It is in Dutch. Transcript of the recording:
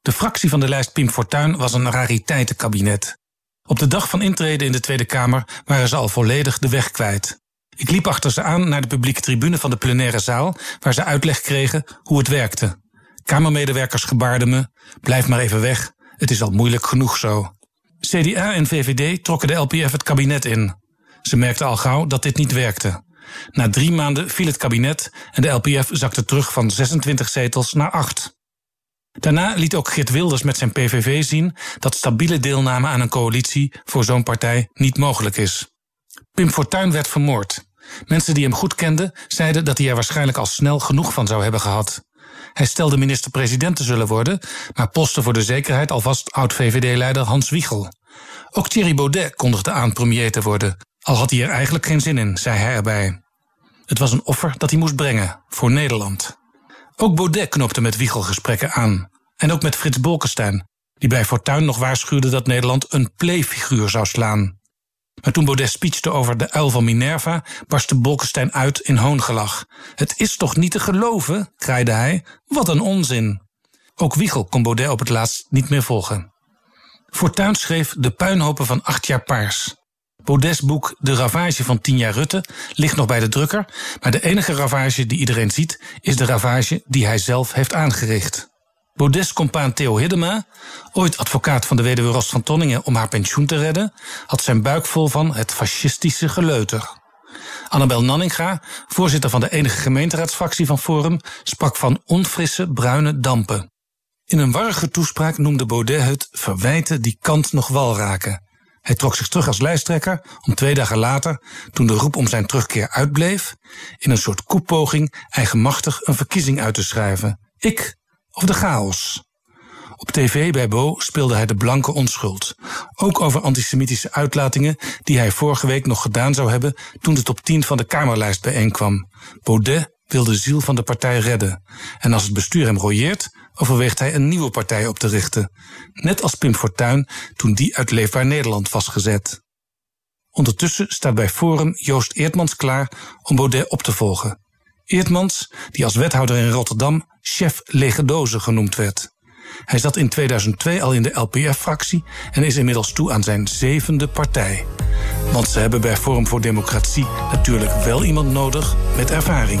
De fractie van de lijst Pim Fortuyn was een rariteitenkabinet. Op de dag van intreden in de Tweede Kamer waren ze al volledig de weg kwijt. Ik liep achter ze aan naar de publieke tribune van de plenaire zaal, waar ze uitleg kregen hoe het werkte. Kamermedewerkers gebaarden me: blijf maar even weg, het is al moeilijk genoeg zo. CDA en VVD trokken de LPF het kabinet in. Ze merkten al gauw dat dit niet werkte. Na drie maanden viel het kabinet en de LPF zakte terug van 26 zetels naar 8. Daarna liet ook Geert Wilders met zijn PVV zien dat stabiele deelname aan een coalitie voor zo'n partij niet mogelijk is. Pim Fortuyn werd vermoord. Mensen die hem goed kenden zeiden dat hij er waarschijnlijk al snel genoeg van zou hebben gehad. Hij stelde minister-president te zullen worden, maar postte voor de zekerheid alvast oud-VVD-leider Hans Wiegel. Ook Thierry Baudet kondigde aan premier te worden, al had hij er eigenlijk geen zin in, zei hij erbij. Het was een offer dat hij moest brengen voor Nederland. Ook Baudet knopte met Wiegel gesprekken aan. En ook met Frits Bolkestein, die bij Fortuyn nog waarschuwde dat Nederland een playfiguur zou slaan. Maar toen Baudet speechte over de uil van Minerva, barstte Bolkestein uit in hoongelach. Het is toch niet te geloven, kraaide hij. Wat een onzin. Ook Wiegel kon Baudet op het laatst niet meer volgen. Fortuyn schreef De puinhopen van acht jaar paars. Baudet's boek De ravage van tien jaar Rutte ligt nog bij de drukker, maar de enige ravage die iedereen ziet is de ravage die hij zelf heeft aangericht. Baudet's compaan Theo Hiddema, ooit advocaat van de weduwe Rost van Tonningen om haar pensioen te redden, had zijn buik vol van het fascistische geleuter. Annabel Nanninga, voorzitter van de enige gemeenteraadsfractie van Forum, sprak van onfrisse bruine dampen. In een warrige toespraak noemde Baudet het verwijten die kant nog wal raken. Hij trok zich terug als lijsttrekker om twee dagen later, toen de roep om zijn terugkeer uitbleef, in een soort koepoging eigenmachtig een verkiezing uit te schrijven. Ik of de chaos. Op tv bij Bo speelde hij de blanke onschuld. Ook over antisemitische uitlatingen die hij vorige week nog gedaan zou hebben toen de top 10 van de Kamerlijst bijeenkwam. Baudet wil de ziel van de partij redden. En als het bestuur hem royeert, overweegt hij een nieuwe partij op te richten. Net als Pim Fortuyn toen die uit Leefbaar Nederland was gezet. Ondertussen staat bij Forum Joost Eertmans klaar om Baudet op te volgen. Eertmans, die als wethouder in Rotterdam chef lege dozen genoemd werd. Hij zat in 2002 al in de LPF-fractie en is inmiddels toe aan zijn zevende partij. Want ze hebben bij Forum voor Democratie natuurlijk wel iemand nodig met ervaring.